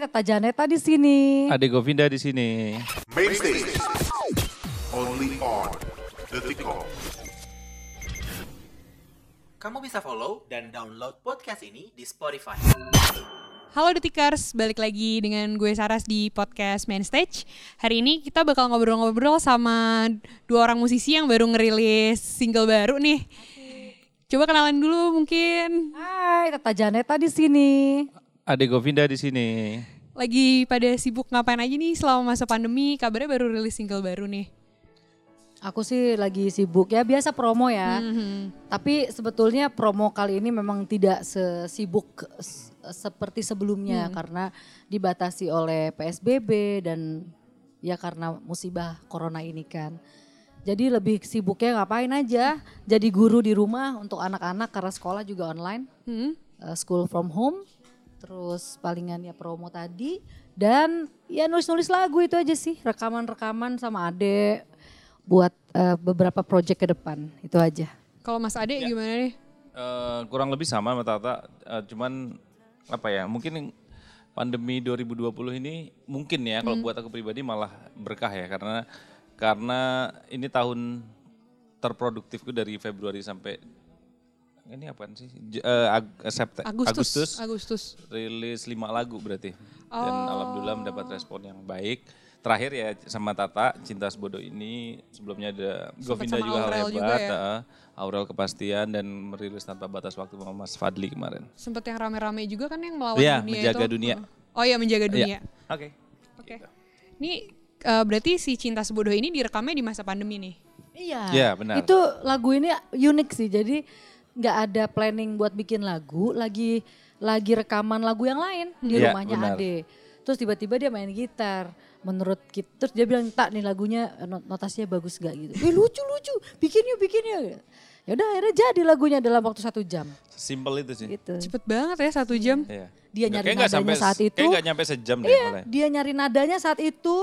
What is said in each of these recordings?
Tata Janeta di sini. Ade Govinda di sini. Main stage. Only on Detikcom. Kamu bisa follow dan download podcast ini di Spotify. Halo Detikers, balik lagi dengan gue Saras di podcast Main Stage. Hari ini kita bakal ngobrol-ngobrol sama dua orang musisi yang baru ngerilis single baru nih. Coba kenalan dulu mungkin. Hai, Tata Janeta di sini. Ade Govinda di sini. Lagi pada sibuk ngapain aja nih selama masa pandemi? Kabarnya baru rilis single baru nih. Aku sih lagi sibuk ya, biasa promo ya. Mhm. Tapi sebetulnya promo kali ini memang tidak sesibuk seperti sebelumnya karena dibatasi oleh PSBB dan ya karena musibah corona ini kan. Jadi lebih sibuknya ngapain aja? Jadi guru di rumah untuk anak-anak karena sekolah juga online. Hmm? uh, school from home, terus palingan ya promo tadi dan ya nulis-nulis lagu itu aja sih, rekaman-rekaman sama Ade buat uh, beberapa project ke depan itu aja. Kalau Mas Ade gimana nih? Eh, kurang lebih sama sama Tata, eh, cuman apa ya? Mungkin pandemi 2020 ini mungkin ya kalau buat aku pribadi malah berkah ya karena karena ini tahun terproduktifku dari Februari sampai ini apaan sih? J- eh, Ag- Sept- Agustus. Agustus. rilis lima lagu berarti dan Oh. alhamdulillah mendapat respon yang baik terakhir ya sama Tata Cinta Sebodoh ini sebelumnya ada Govinda juga hal Aurel hebat juga ya? eh, Aurel kepastian dan merilis tanpa batas waktu sama Mas Fadli kemarin Sempet yang rame-rame juga kan yang melawan Iya, dunia menjaga itu. dunia. Oh iya menjaga Iya. dunia. oke Oke. Ini eh, berarti si Cinta Sebodoh ini direkamnya di masa pandemi nih. Iya. Iya, benar. Itu lagu ini unik sih. Jadi nggak ada planning buat bikin lagu, lagi lagi rekaman lagu yang lain di Iya, rumahnya benar. Ade. Terus tiba-tiba dia main gitar. Menurut kita, terus dia bilang, "Tak nih lagunya eh, not- notasinya bagus gak gitu." Eh lucu lucu, bikin yuk bikin yuk. Ya udah akhirnya jadi lagunya dalam waktu satu jam simpel itu sih gitu. Cepet banget ya satu jam. Iya. Dia nyari nadanya sampai, saat itu. kayak nggak nyampe sejam deh Iya, dia nyari nadanya saat itu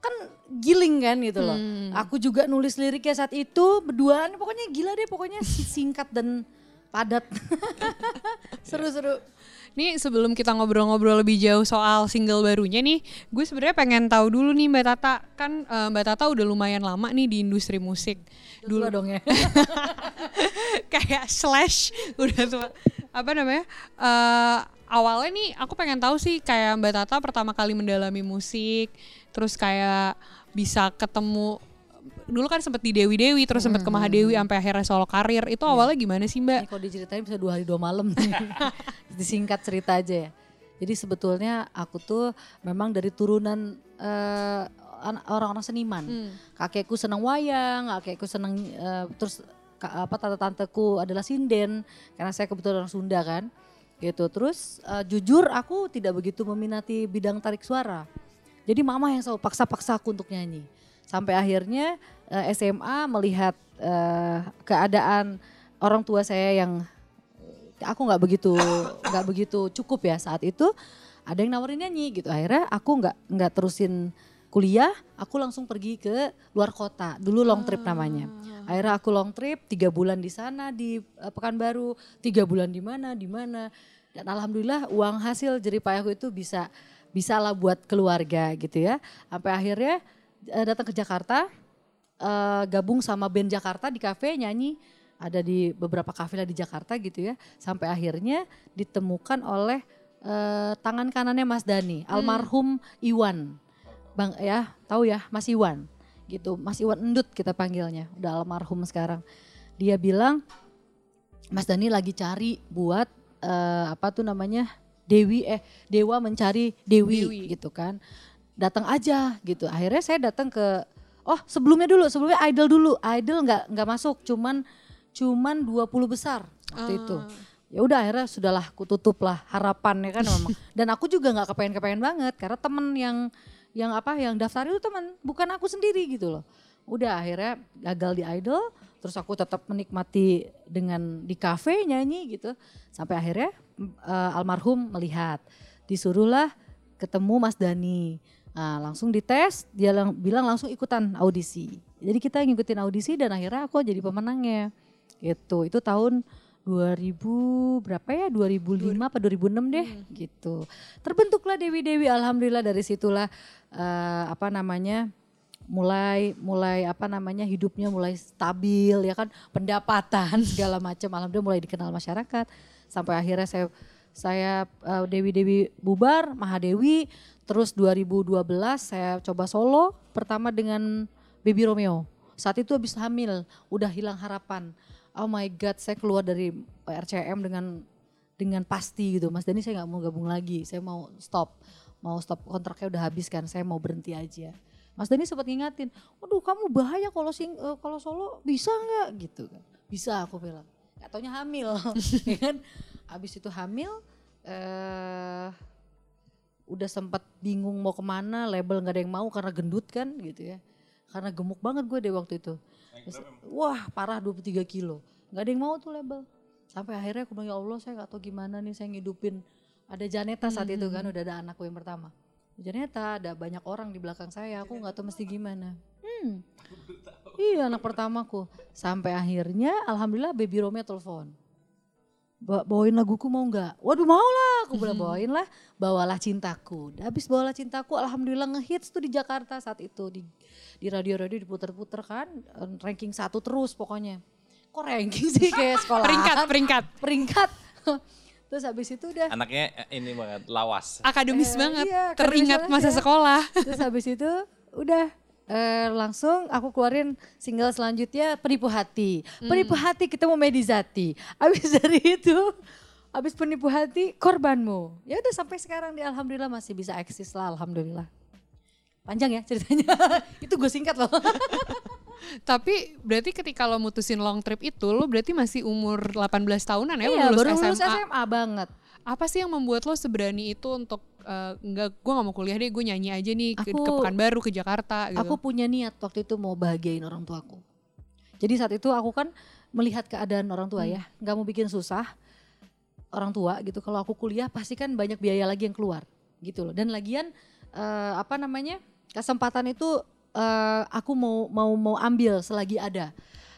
kan giling kan gitu loh. Hmm. Aku juga nulis liriknya saat itu berduaan pokoknya gila deh pokoknya singkat dan padat. Seru-seru. Nih sebelum kita ngobrol-ngobrol lebih jauh soal single barunya nih, gue sebenarnya pengen tahu dulu nih Mbak Tata. Kan eh, Mbak Tata udah lumayan lama nih di industri musik. Dulu dong ya. Kayak slash udah tua. Apa namanya? Eh, awalnya nih aku pengen tahu sih kayak Mbak Tata pertama kali mendalami musik, terus kayak bisa ketemu dulu kan sempet di Dewi Dewi terus sempet ke Mahadewi sampai akhirnya solo karir itu awalnya gimana sih Mbak? Ini kalau diceritain bisa dua hari dua malam. Disingkat cerita aja ya. Jadi sebetulnya aku tuh memang dari turunan an- orang-orang seniman. Kakekku senang wayang, kakekku senang eh, terus apa tante-tanteku adalah sinden karena saya kebetulan orang Sunda kan. Gitu. Terus eh, jujur aku tidak begitu meminati bidang tarik suara. Jadi mama yang selalu paksa-paksa aku untuk nyanyi. Sampai akhirnya eh, SMA melihat eh, keadaan orang tua saya yang aku nggak begitu nggak begitu cukup ya saat itu ada yang nawarin nyanyi gitu akhirnya aku nggak nggak terusin kuliah aku langsung pergi ke luar kota. Dulu long trip namanya. akhirnya aku long trip tiga bulan di sana di eh, pekanbaru tiga bulan di mana di mana. Dan alhamdulillah uang hasil jeripayahku itu bisa bisa lah buat keluarga gitu ya. Sampai akhirnya eh, datang ke Jakarta eh, gabung sama band Jakarta di kafe nyanyi. Ada di beberapa kafe lah di Jakarta gitu ya. Sampai akhirnya ditemukan oleh eh, tangan kanannya Mas Dani almarhum Iwan bang ya tahu ya Mas Iwan gitu. Mas Iwan Endut kita panggilnya udah almarhum sekarang. Dia bilang Mas Dani lagi cari buat eh, apa tuh namanya Dewi eh Dewa mencari Dewi, Dewi. gitu kan. Datang aja gitu. Akhirnya saya datang ke oh sebelumnya dulu sebelumnya idol dulu. Idol nggak nggak masuk cuman cuman 20 besar waktu itu. Ya udah akhirnya sudahlah aku tutup lah harapannya kan memang. Dan aku juga nggak kepengen kepengen banget karena temen yang yang apa yang daftar itu teman bukan aku sendiri gitu loh. Udah akhirnya gagal di idol terus aku tetap menikmati dengan di kafe nyanyi gitu. Sampai akhirnya eh, almarhum melihat disuruhlah ketemu Mas Dani nah, langsung dites dia lang- bilang langsung ikutan audisi. Jadi kita ngikutin audisi dan akhirnya aku jadi pemenangnya gitu. Itu tahun 2000 berapa ya? 2005 apa 2006 deh gitu. Terbentuklah Dewi Dewi alhamdulillah dari situlah eh, apa namanya mulai mulai apa namanya hidupnya mulai stabil ya kan? Pendapatan segala macam. Alhamdulillah mulai dikenal masyarakat. Sampai akhirnya saya saya eh, Dewi Dewi bubar Mahadewi. Terus 2012 saya coba solo pertama dengan Baby Romeo. Saat itu habis hamil udah hilang harapan oh my god saya keluar dari RCM dengan dengan pasti gitu. Mas Dani saya nggak mau gabung lagi. Saya mau stop mau stop kontraknya udah habis kan. Saya mau berhenti aja. Mas Dani sempat ngingatin waduh kamu bahaya kalau sing eh, kalau solo bisa nggak? Gitu kan. Bisa aku bilang. Nggak taunya hamil. Ya kan? Habis itu hamil eh udah sempat bingung mau ke mana label nggak ada yang mau karena gendut kan gitu ya. Karena gemuk banget gue deh waktu itu wah parah 23 kilo. Nggak ada yang mau tuh label. Sampai akhirnya aku bilang ya Allah saya nggak tahu gimana nih saya ngidupin. Ada Janeta saat itu kan udah ada anakku yang pertama. Janeta ada banyak orang di belakang saya aku nggak tahu mesti gimana. Hmm. iya anak pertamaku. Sampai akhirnya alhamdulillah baby Romeo telepon. Ba- bawain laguku mau nggak? Waduh mau lah, aku bilang bawain lah, bawalah cintaku. Udah Habis bawalah cintaku, alhamdulillah ngehits tuh di Jakarta saat itu di di radio-radio diputer-puter kan, eh, ranking satu terus pokoknya. Kok ranking sih kayak sekolah? Peringkat, peringkat. peringkat. Terus habis itu udah Anaknya eh, ini banget, lawas. Akademis Eh, banget, iya, akademis teringat banget masa ya. sekolah. Terus habis itu udah eh, langsung aku keluarin single selanjutnya Penipu Hati. Penipu Hati ketemu Medizati. Habis dari itu habis Penipu Hati korbanmu. Ya udah sampai sekarang di alhamdulillah masih bisa eksis lah alhamdulillah. Panjang ya ceritanya. itu gue singkat loh. Tapi berarti ketika lo mutusin long trip itu, lo berarti masih umur 18 tahunan ya, iya, lulus baru SMA. lulus SMA banget. Apa sih yang membuat lo seberani itu untuk enggak, gue gak mau kuliah deh, gue nyanyi aja nih ke, ke Aku- Pekanbaru, ke Jakarta gitu. Aku punya niat waktu itu mau bahagiain orang tuaku. Jadi saat itu aku kan melihat keadaan orang tua ya, nggak mau bikin susah orang tua gitu. Kalau aku kuliah pasti kan banyak biaya lagi yang keluar gitu loh. Dan lagian eh, apa namanya kesempatan itu eh, aku mau mau mau ambil selagi ada.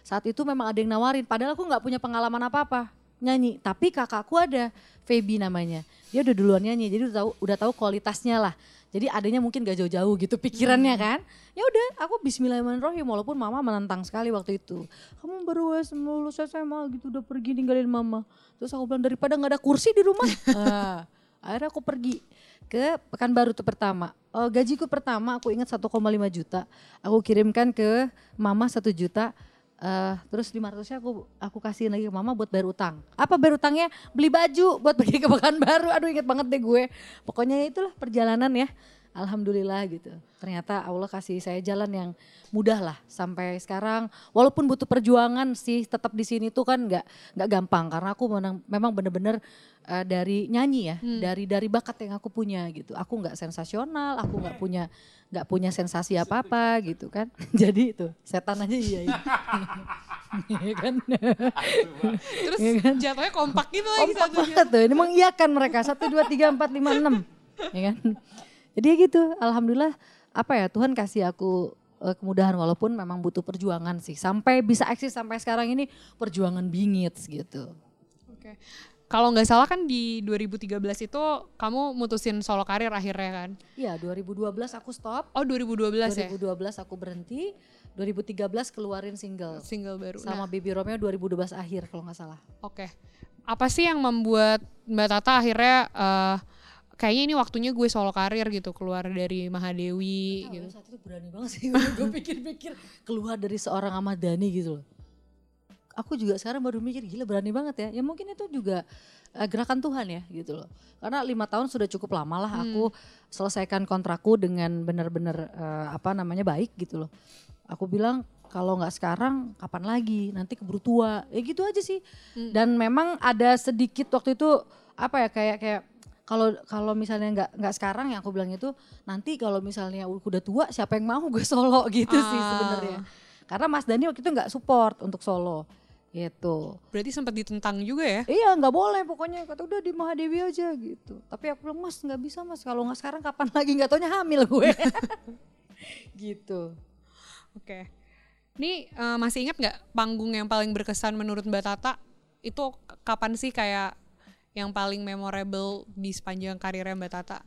Saat itu memang ada yang nawarin, padahal aku nggak punya pengalaman apa-apa nyanyi. Tapi kakakku ada, Feby namanya. Dia udah duluan nyanyi, jadi udah tahu udah tahu kualitasnya lah. Jadi adanya mungkin gak jauh-jauh gitu pikirannya kan. Ya udah, aku Bismillahirrahmanirrahim walaupun mama menentang sekali waktu itu. Kamu baru lulus SMA gitu udah pergi ninggalin mama. Terus aku bilang daripada nggak ada kursi di rumah. Ah, akhirnya aku pergi ke Pekanbaru tuh pertama. Oh, gajiku pertama aku ingat 1,5 juta. Aku kirimkan ke mama 1 juta. Eh, terus 500 nya aku aku kasihin lagi ke mama buat bayar utang. Apa bayar utangnya? Beli baju buat pergi ke Pekanbaru. Aduh inget banget deh gue. Pokoknya itulah perjalanan ya. Alhamdulillah gitu. Ternyata Allah kasih saya jalan yang mudah lah sampai sekarang. Walaupun butuh perjuangan sih tetap di sini tuh kan nggak nggak gampang karena aku menang- memang bener-bener eh, dari nyanyi ya, dari dari bakat yang aku punya gitu. Aku nggak sensasional, aku nggak punya nggak punya sensasi apa-apa gitu kan. Jadi itu setan aja iya. iya. Iya kan? Terus Iya kan? jatuhnya kompak gitu lagi Kompak satu. banget tuh. Ini mengiyakan mereka. Satu, dua, tiga, empat, lima, enam. Ya kan? Jadi gitu. Alhamdulillah apa ya Tuhan kasih aku eh, kemudahan walaupun memang butuh perjuangan sih. Sampai bisa eksis sampai sekarang ini perjuangan bingit gitu. Oke. Kalau nggak salah kan di 2013 itu kamu mutusin solo karir akhirnya kan? Iya 2012 aku stop. Oh 2012 ya? 2012 aku berhenti. 2013 keluarin single. Single baru. Sama Nah, Baby Romeo 2012 akhir kalau nggak salah. Oke. Apa sih yang membuat Mbak Tata akhirnya eh, kayaknya ini waktunya gue solo karir gitu keluar dari Mahadewi Nah, gitu. saat itu berani banget sih gue pikir-pikir keluar dari seorang Ahmad Dhani gitu loh. Aku juga sekarang baru mikir gila berani banget ya. Ya mungkin itu juga eh, gerakan Tuhan ya gitu loh. Karena lima tahun sudah cukup lama lah aku selesaikan kontrakku dengan benar-benar eh, apa namanya baik gitu loh. Aku bilang kalau nggak sekarang kapan lagi nanti keburu tua ya gitu aja sih dan memang ada sedikit waktu itu apa ya kayak kayak kalau kalau misalnya nggak nggak sekarang ya aku bilang itu nanti kalau misalnya udah tua siapa yang mau gue solo gitu sih Ah. sebenarnya. Karena Mas Dani waktu itu nggak support untuk solo gitu. Berarti sempat ditentang juga ya? iya nggak boleh pokoknya. Kata udah di Mahadewi aja gitu. Tapi aku bilang Mas nggak bisa Mas. Kalau nggak sekarang kapan lagi? Nggak taunya hamil gue. Gitu. Oke. Ini eh, masih ingat nggak panggung yang paling berkesan menurut Mbak Tata? Itu kapan sih kayak yang paling memorable di sepanjang karirnya Mbak Tata?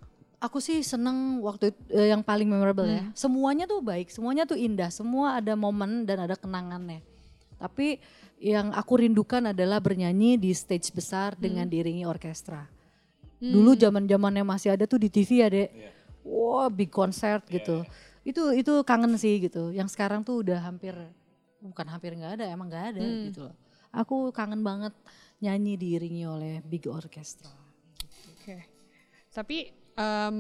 Aku sih seneng waktu itu, eh, yang paling memorable ya. Hmm. Semuanya tuh baik, semuanya tuh indah, semua ada momen dan ada kenangannya. Tapi yang aku rindukan adalah bernyanyi di stage besar dengan Hmm. diiringi orkestra. Dulu zaman zamannya masih ada tuh di TV ya dek. Wah big concert gitu. Itu itu kangen sih gitu. Yang sekarang tuh udah hampir bukan hampir nggak ada, emang nggak ada Hmm. gitu loh. Aku kangen banget nyanyi diiringi oleh big orchestra. Oke. Tapi em,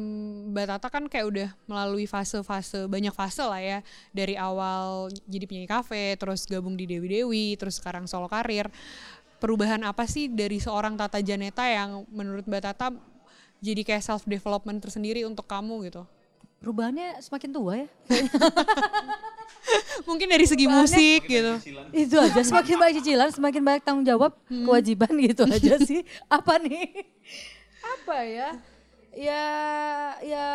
Mbak Tata kan kayak udah melalui fase-fase banyak fase lah ya dari awal jadi penyanyi kafe, terus gabung di Dewi Dewi, terus sekarang solo karir. Perubahan apa sih dari seorang Tata Janeta yang menurut Mbak Tata jadi kayak self development tersendiri untuk kamu gitu? Perubahannya semakin tua ya. Mungkin dari segi musik gitu. Itu aja semakin banyak cicilan, semakin banyak tanggung jawab, kewajiban gitu aja sih. Apa nih? Apa ya? Ya ya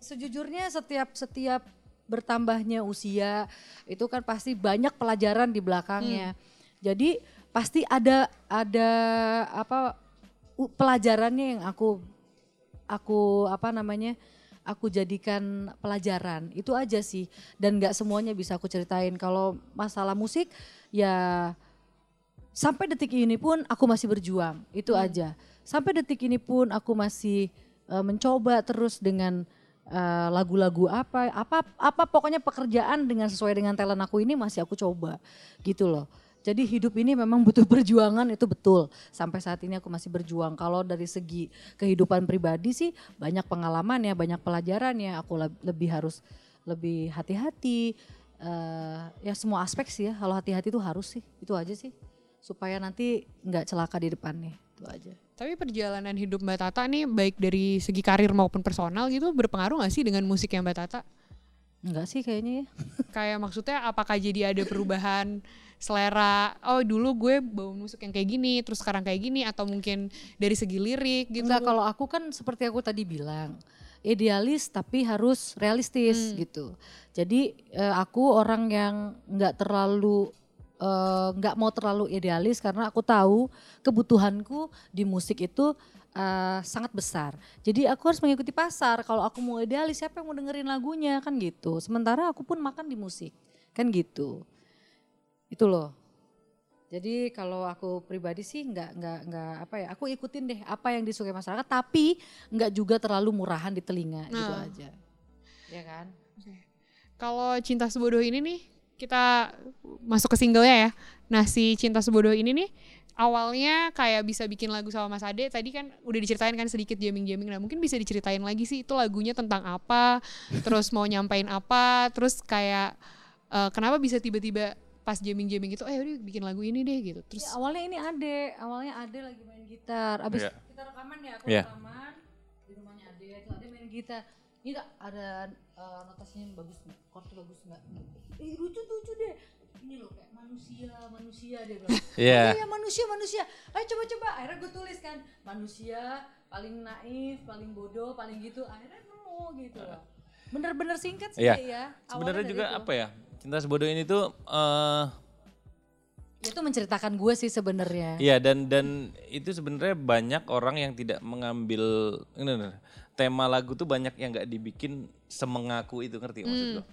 sejujurnya setiap setiap bertambahnya usia itu kan pasti banyak pelajaran di belakangnya. Jadi pasti ada ada apa pelajarannya yang aku aku apa namanya aku jadikan pelajaran. Itu aja sih. Dan nggak semuanya bisa aku ceritain. Kalau masalah musik ya sampai detik ini pun aku masih berjuang. Itu aja. Sampai detik ini pun aku masih eh, mencoba terus dengan eh, lagu-lagu apa apa apa pokoknya pekerjaan dengan sesuai dengan talent aku ini masih aku coba. Gitu loh jadi hidup ini memang butuh perjuangan itu betul. Sampai saat ini aku masih berjuang. Kalau dari segi kehidupan pribadi sih banyak pengalaman ya, banyak pelajaran ya. Aku leb- lebih harus lebih hati-hati. Eh, ya semua aspek sih ya. Kalau hati-hati itu harus sih. Itu aja sih. Supaya nanti nggak celaka di depannya. Itu aja. Tapi perjalanan hidup Mbak Tata nih baik dari segi karir maupun personal gitu berpengaruh gak sih dengan musik yang Mbak Tata? Enggak sih kayaknya ya. Kayak maksudnya apakah jadi ada perubahan selera? Oh dulu gue bawa musik yang kayak gini, terus sekarang kayak gini, atau mungkin dari segi lirik gitu? Enggak kalau aku kan seperti aku tadi bilang idealis tapi harus realistis gitu. Jadi eh, aku orang yang nggak terlalu eh, nggak mau terlalu idealis karena aku tahu kebutuhanku di musik itu eh, sangat besar. Jadi aku harus mengikuti pasar. Kalau aku mau idealis siapa yang mau dengerin lagunya kan gitu. Sementara aku pun makan di musik kan gitu. Itu loh. Jadi kalau aku pribadi sih nggak nggak nggak apa ya, aku ikutin deh apa yang disukai masyarakat, tapi nggak juga terlalu murahan di telinga gitu Nah. aja, ya kan? Kalau Cinta Sebodoh ini nih, kita masuk ke singlenya ya. Nah si Cinta Sebodoh ini nih, awalnya kayak bisa bikin lagu sama Mas Ade, tadi kan udah diceritain kan sedikit jamming-jamming, nah mungkin bisa diceritain lagi sih itu lagunya tentang apa, terus mau nyampein apa, terus kayak eh, kenapa bisa tiba-tiba pas jamming-jamming itu, eh udah bikin lagu ini deh gitu. Terus Ya, awalnya ini Ade, awalnya Ade lagi main gitar, abis Iya. kita rekaman ya, aku Iya. rekaman di rumahnya Ade, terus Ade main gitar. Ini ada eh, notasinya bagus nggak, chordnya bagus nggak? Eh lucu lucu deh. Ini loh kayak manusia, manusia dia bilang. Iya. Oh iya manusia, manusia. Ayo coba-coba. Akhirnya gue tulis kan, manusia paling naif, paling bodoh, paling gitu. Akhirnya nemu gitu loh. Bener-bener singkat sih Iya. ya. Sebenarnya juga itu. apa ya? Cinta sebodoh ini tuh eh Itu menceritakan gue sih sebenarnya. Iya dan dan itu sebenarnya banyak orang yang tidak mengambil ini nih, tema lagu tuh banyak yang nggak dibikin semengaku itu ngerti maksud lo?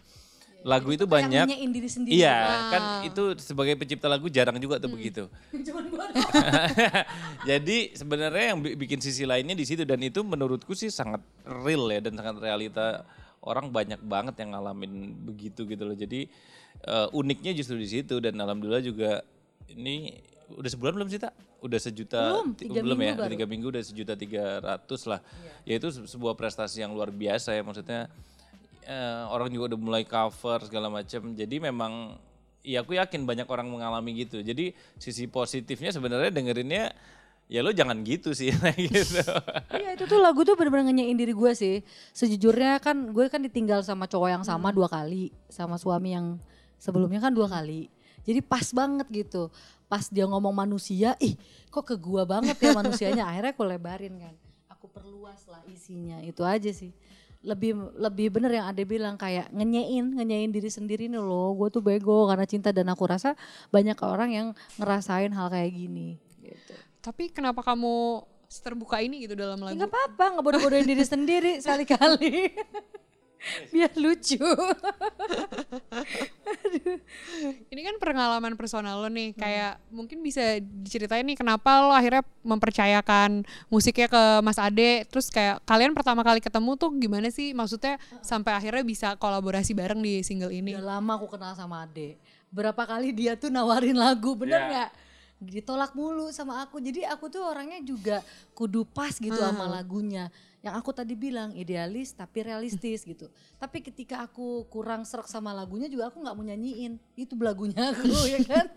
Lagu itu banyak. nyanyiin diri sendiri. Iya kan itu sebagai pencipta lagu jarang juga tuh begitu. Jadi sebenarnya yang bi- bikin sisi lainnya di situ dan itu menurutku sih sangat real ya dan sangat realita orang banyak banget yang ngalamin begitu gitu loh. Jadi eh, uniknya justru di situ dan alhamdulillah juga ini udah sebulan belum sih tak? Udah sejuta Belum, ti- tiga belum minggu ya? baru. Tiga minggu udah sejuta tiga ratus lah. Ya itu se- sebuah prestasi yang luar biasa ya maksudnya eh, orang juga udah mulai cover segala macam. Jadi memang ya aku yakin banyak orang mengalami gitu. Jadi sisi positifnya sebenarnya dengerinnya ya lo jangan gitu sih gitu. Iya itu tuh lagu tuh bener-bener ngenyain diri gue sih. Sejujurnya kan gue kan ditinggal sama cowok yang sama dua kali. Sama suami yang sebelumnya kan dua kali. Jadi pas banget gitu. Pas dia ngomong manusia, ih kok ke gua banget ya manusianya. Akhirnya aku lebarin kan. Aku perluas lah isinya. Itu aja sih. Lebih lebih bener yang Ade bilang kayak ngenyein ngenyein diri sendiri nih loh gue tuh bego karena cinta dan aku rasa banyak orang yang ngerasain hal kayak gini gitu. Tapi kenapa kamu terbuka ini gitu dalam lagu? nggak apa-apa ngebodoh-bodohin diri sendiri sekali-kali biar lucu Ini kan pengalaman personal lo nih, kayak mungkin bisa diceritain nih kenapa lo akhirnya mempercayakan musiknya ke Mas Ade, terus kayak kalian pertama kali ketemu tuh gimana sih? Maksudnya sampai akhirnya bisa kolaborasi bareng di single ini. Udah lama aku kenal sama Ade. Berapa kali dia tuh nawarin lagu, bener Iya. nggak? Ditolak mulu sama aku. Jadi aku tuh orangnya juga kudu pas gitu sama lagunya. Yang aku tadi bilang idealis tapi realistis gitu. Tapi ketika aku kurang serak sama lagunya juga aku nggak mau nyanyiin. Itu lagunya aku ya kan.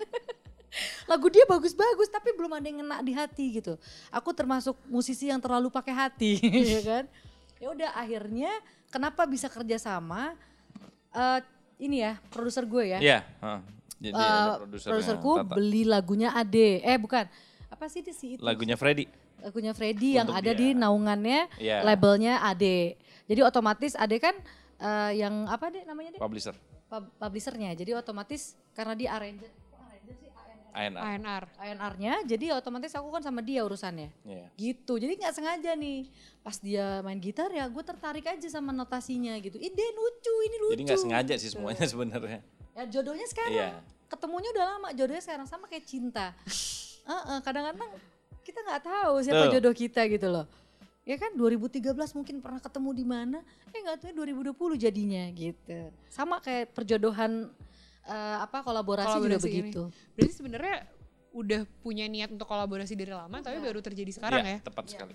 Lagu dia bagus-bagus tapi belum ada yang ngena di hati gitu. Aku termasuk musisi yang terlalu pakai hati ya kan. Ya udah akhirnya kenapa bisa kerja sama? Eh, ini ya produser gue ya. Iya. Jadi Eh, ada produsernya, produserku beli lagunya Ade. Eh bukan. Apa sih di si itu? Lagunya Freddy. Lagunya Freddy yang Untuk ada dia. di naungannya Iya. labelnya Ade. Jadi otomatis Ade kan eh, yang apa deh namanya deh? Publisher. Pub- Publishernya. Jadi otomatis karena dia arranger. kok arranger sih? ANA. ANR. A&R-nya. Jadi otomatis aku kan sama dia urusannya. Iya. Gitu. Jadi nggak sengaja nih. Pas dia main gitar ya gue tertarik aja sama notasinya gitu. Ide lucu, ini lucu. Jadi nggak sengaja sih semuanya sebenarnya. Ya jodohnya sekarang. Iya. Ketemunya udah lama, jodohnya sekarang sama kayak cinta. Heeh, kadang-kadang kita nggak tahu siapa Tuh. jodoh kita gitu loh. Ya kan 2013 mungkin pernah ketemu di mana, eh nggak tahu 2020 jadinya gitu. Sama kayak perjodohan eh, apa kolaborasi, juga Kolaborasi ini. begitu. Berarti sebenarnya udah punya niat untuk kolaborasi dari lama, tapi baru terjadi sekarang Iya, ya. Tepat sekali.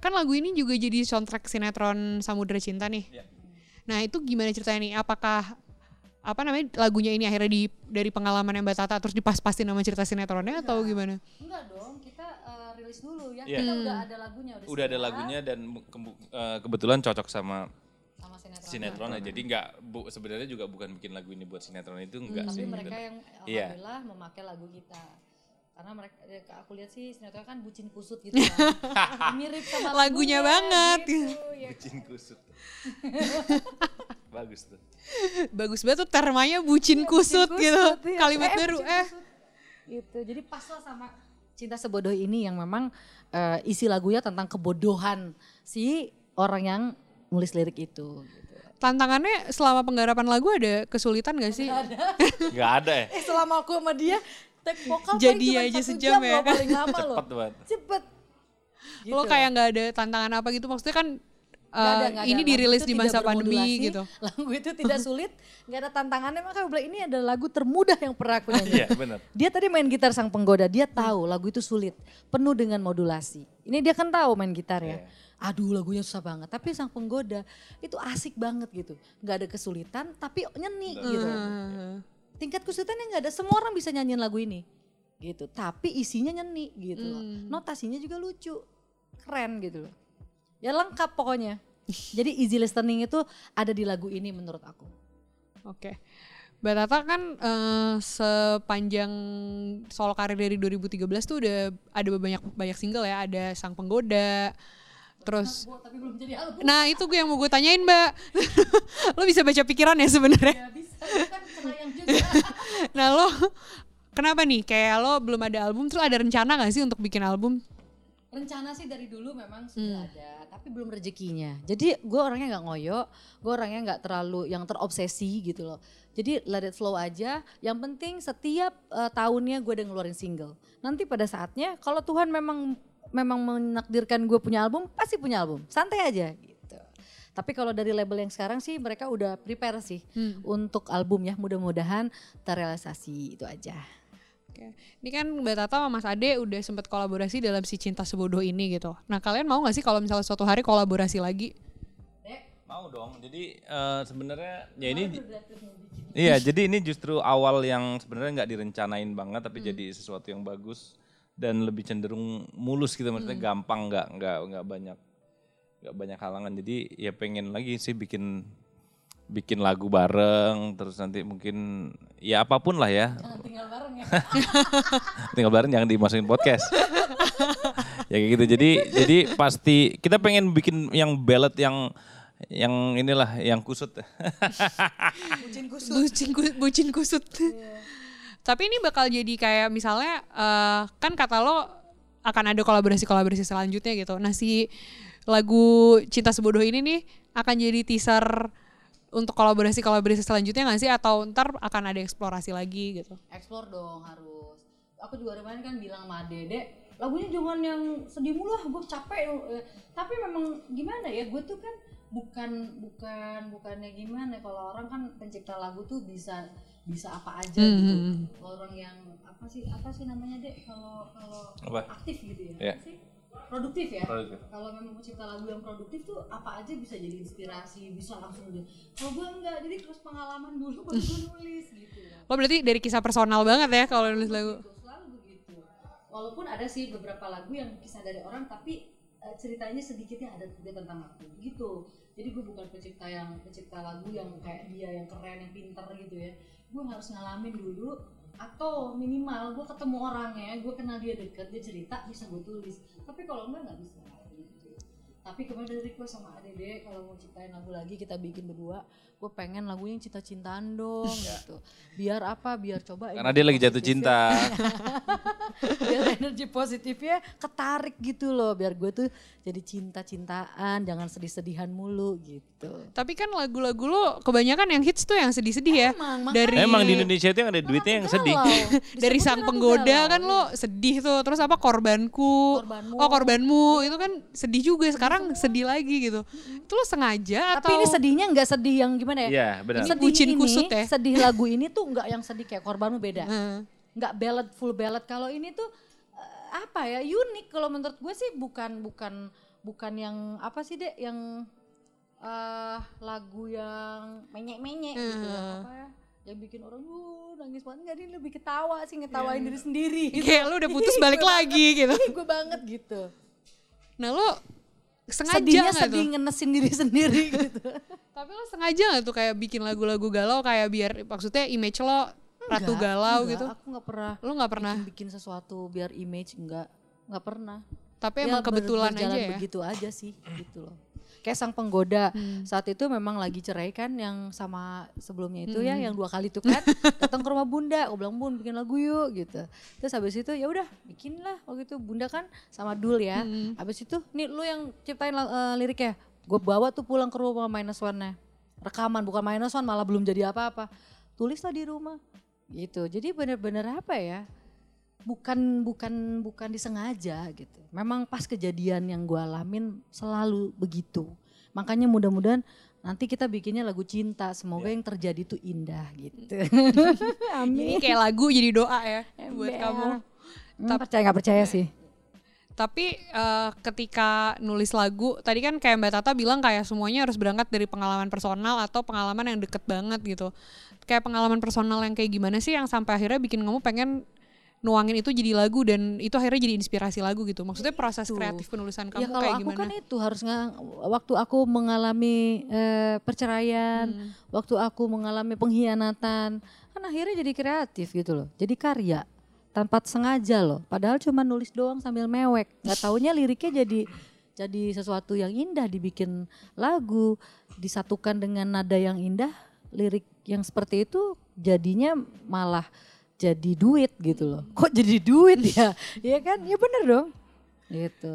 Kan lagu ini juga jadi soundtrack sinetron Samudra Cinta nih. Iya. Nah itu gimana ceritanya nih? Apakah apa namanya lagunya ini akhirnya di dari pengalaman yang Mbak Tata terus dipas-pasin sama cerita sinetronnya atau gimana? Enggak dong, kita eh, rilis dulu ya. Iya. Kita udah ada lagunya, udah, Udah ada lagunya dan ke- eh, kebetulan cocok sama sama sinetron. sinetron aja. Jadi nggak bu, sebenarnya juga bukan bikin lagu ini buat sinetron itu enggak Tapi sih. mereka yang Iya. alhamdulillah memakai lagu kita. Karena mereka ya, aku lihat sih sinetron kan bucin kusut gitu kan. Mirip sama Lagunya banget. Gitu, ya. Bucin kusut. Bagus tuh. Bagus banget tuh termanya bucin kusut, Bucin gitu. kusut, iya. Kalimat Eh, baru eh kusut. Gitu. Jadi pas lah sama cinta sebodoh ini yang memang eh, isi lagunya tentang kebodohan si orang yang nulis lirik itu. Gitu. tantangannya selama penggarapan lagu ada kesulitan gak sih? Nggak ada ya. Eh selama aku sama dia take vokal Jadi cuma aja satu sejam jam ya. loh, paling lama loh. Cepet banget. Cepet. Lo kayak nggak ada tantangan apa gitu? Maksudnya kan Nggak ada, eh, nggak ada. ini dirilis itu di tidak masa pandemi gitu. Lagu itu tidak sulit, nggak ada tantangannya. Makanya aku bilang ini adalah lagu termudah yang pernah aku nyanyi. Iya benar. Dia tadi main gitar sang penggoda, dia tahu lagu itu sulit, penuh dengan modulasi. Ini dia kan tahu main gitar ya. Aduh lagunya susah banget, tapi sang penggoda itu asik banget gitu. Nggak ada kesulitan, tapi nyeni gitu. Eh, Tingkat kesulitannya nggak ada, semua orang bisa nyanyiin lagu ini. Gitu, tapi isinya nyeni gitu loh. Notasinya juga lucu, keren gitu loh. Ya lengkap pokoknya. Jadi easy listening itu ada di lagu ini menurut aku. Oke. Mbak Tata kan eh, sepanjang solo karir dari 2013 tuh udah ada banyak banyak single ya, ada Sang Penggoda, terus tapi belum jadi album. Nah itu gue yang mau gue tanyain mbak Lo bisa baca pikiran ya sebenarnya bisa, itu kan juga. Nah lo Kenapa nih kayak lo belum ada album Terus ada rencana gak sih untuk bikin album Rencana sih dari dulu memang sudah ada, tapi belum rezekinya. Jadi gue orangnya nggak ngoyo, gue orangnya nggak terlalu yang terobsesi gitu loh. Jadi let it flow aja. Yang penting setiap eh, tahunnya gue udah ngeluarin single. Nanti pada saatnya kalau Tuhan memang memang menakdirkan gue punya album, pasti punya album. Santai aja gitu. Tapi kalau dari label yang sekarang sih mereka udah prepare sih untuk album ya. Mudah-mudahan terrealisasi itu aja. Oke. Ini kan Mbak Tata sama Mas Ade udah sempat kolaborasi dalam si cinta sebodoh ini gitu. Nah kalian mau gak sih kalau misalnya suatu hari kolaborasi lagi? Mau dong. Jadi eh, sebenarnya ya ini Iya, jadi ini justru awal yang sebenarnya nggak direncanain banget tapi jadi sesuatu yang bagus dan lebih cenderung mulus gitu. Maksudnya gampang nggak nggak nggak banyak nggak banyak halangan. Jadi ya pengen lagi sih bikin bikin lagu bareng terus nanti mungkin ya apa pun lah ya. Tinggal bareng ya. Tinggal bareng jangan dimasukin podcast. ya kayak gitu. Jadi jadi pasti kita pengen bikin yang ballad yang yang inilah yang kusut. bucin ku- bucin kusut. Tapi ini bakal jadi kayak misalnya eh, kan kata lo akan ada kolaborasi-kolaborasi selanjutnya gitu. Nah si lagu Cinta Sebodoh ini nih akan jadi teaser untuk kolaborasi-kolaborasi selanjutnya nggak sih? Atau ntar akan ada eksplorasi lagi gitu? Explore dong harus. Aku juga kemarin kan bilang sama Dede, lagunya jangan yang sedih mulu lah, gue capek. Eh, Tapi memang gimana ya, gue tuh kan bukan bukan bukannya gimana kalau orang kan pencipta lagu tuh bisa bisa apa aja gitu. Orang yang apa sih apa sih namanya dek kalau kalau Apa? aktif gitu ya? Iya. Apa sih? Produktif ya. Produktif. Kalau memang pencipta lagu yang produktif tuh apa aja bisa jadi inspirasi, bisa langsung dia. Kalau gue enggak, jadi terus pengalaman dulu baru gue nulis gitu. Lo berarti dari kisah personal banget ya kalau nulis lagu. Begitu, selalu begitu. Walaupun ada sih beberapa lagu yang kisah dari orang tapi eh, ceritanya sedikitnya ada juga tentang aku gitu. Jadi gue bukan pencipta yang pencipta lagu yang kayak dia yang keren yang pinter gitu ya. Gue harus ngalamin dulu atau minimal gue ketemu orangnya, gue kenal dia deket, dia cerita bisa gue tulis. Tapi kalau enggak nggak bisa. Tapi kemarin dari request sama Adede kalau mau ciptain lagu lagi kita bikin berdua, gue pengen lagunya yang cinta-cintaan dong gitu. Biar apa? Biar coba Karena dia lagi jatuh cinta. biar energi positifnya ketarik gitu loh biar gue tuh jadi cinta-cintaan jangan sedih-sedihan mulu gitu Tapi kan lagu-lagu lo kebanyakan yang hits tuh yang sedih-sedih ya. Emang, makanya. dari Emang di Indonesia itu yang ada duitnya yang sedih. dari sang penggoda kan lo sedih tuh. Terus apa korbanku? Korbanmu. Oh, korbanmu itu kan sedih juga. Sekarang sedih lagi gitu. Itu lo sengaja atau tapi ini sedihnya nggak sedih yang gimana ya? Iya, benar. sedih bucin ini kusut ya? sedih lagu ini tuh nggak yang sedih kayak korbanmu beda. Heeh. nggak ballad full ballad. Kalau ini tuh eh, apa ya unik. Kalau menurut gue sih bukan bukan bukan yang apa sih dek? Yang eh lagu yang menyek-menyek gitu. Yang apa ya yang bikin orang uh nangis banget. Nggak dia lebih ketawa sih ngetawain diri sendiri. Gitu. Kayak lo udah putus balik lagi gitu. gue banget gitu. Nah lo sengaja sedihnya nggak sedih tuh? ngenesin diri sendiri gitu Tapi lo sengaja gak tuh kayak bikin lagu-lagu galau kayak biar maksudnya image lo ratu Enggak, galau enggak, gitu. aku nggak pernah Lo nggak pernah. bikin, bikin sesuatu biar image enggak nggak pernah Tapi Ya, emang kebetulan aja ya. begitu aja sih gitu loh kayak sang penggoda. Hmm. saat itu memang lagi cerai kan yang sama sebelumnya itu ya Hmm. yang dua kali itu kan. Datang ke rumah bunda aku bilang bun bikin lagu yuk gitu. Terus habis itu ya udah bikin lah waktu itu bunda kan sama dul ya. Hmm. habis itu nih lu yang ciptain eh, liriknya. Gue bawa tuh pulang ke rumah minus one nya rekaman bukan minus one malah belum jadi apa-apa. Tulislah di rumah. Gitu. Jadi bener-bener apa ya bukan bukan bukan disengaja gitu. Memang pas kejadian yang gue alamin selalu begitu. Makanya mudah-mudahan nanti kita bikinnya lagu cinta. Semoga yang terjadi itu indah gitu. Ini kayak lagu jadi doa ya buat kamu. Hmm, percaya nggak percaya sih? Tapi eh, ketika nulis lagu, tadi kan kayak Mbak Tata bilang kayak semuanya harus berangkat dari pengalaman personal atau pengalaman yang deket banget gitu. Kayak pengalaman personal yang kayak gimana sih yang sampai akhirnya bikin kamu pengen nuangin itu jadi lagu dan itu akhirnya jadi inspirasi lagu gitu. Maksudnya proses Itu. kreatif penulisan ya kamu kalau kayak aku gimana? kan itu harus nggak waktu aku mengalami eh, perceraian, Hmm. waktu aku mengalami pengkhianatan, kan akhirnya jadi kreatif gitu loh. Jadi karya tanpa sengaja loh. Padahal cuma nulis doang sambil mewek. Nggak taunya liriknya jadi jadi sesuatu yang indah dibikin lagu, disatukan dengan nada yang indah, lirik yang seperti itu jadinya malah jadi duit gitu loh. Kok jadi duit ya? Iya kan? Ya bener dong. Gitu.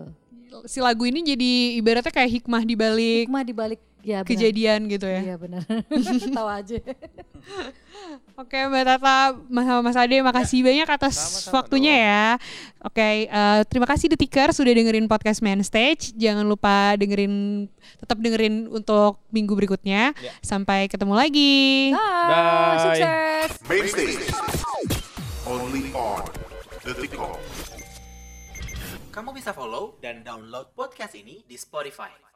Si lagu ini jadi ibaratnya kayak hikmah di balik hikmah dibalik ya benar. kejadian gitu ya. Iya benar. Tahu aja. Oke Mbak Tata, Mas, Mas Ade, makasih banyak atas Sama-sama waktunya dong. ya. Oke, eh, terima kasih Detiker sudah dengerin podcast Main Stage. Jangan lupa dengerin, tetap dengerin untuk minggu berikutnya. Ya. Sampai ketemu lagi. Bye. Bye. Sukses. Main stage. Only on. Kamu bisa follow dan download podcast ini di Spotify.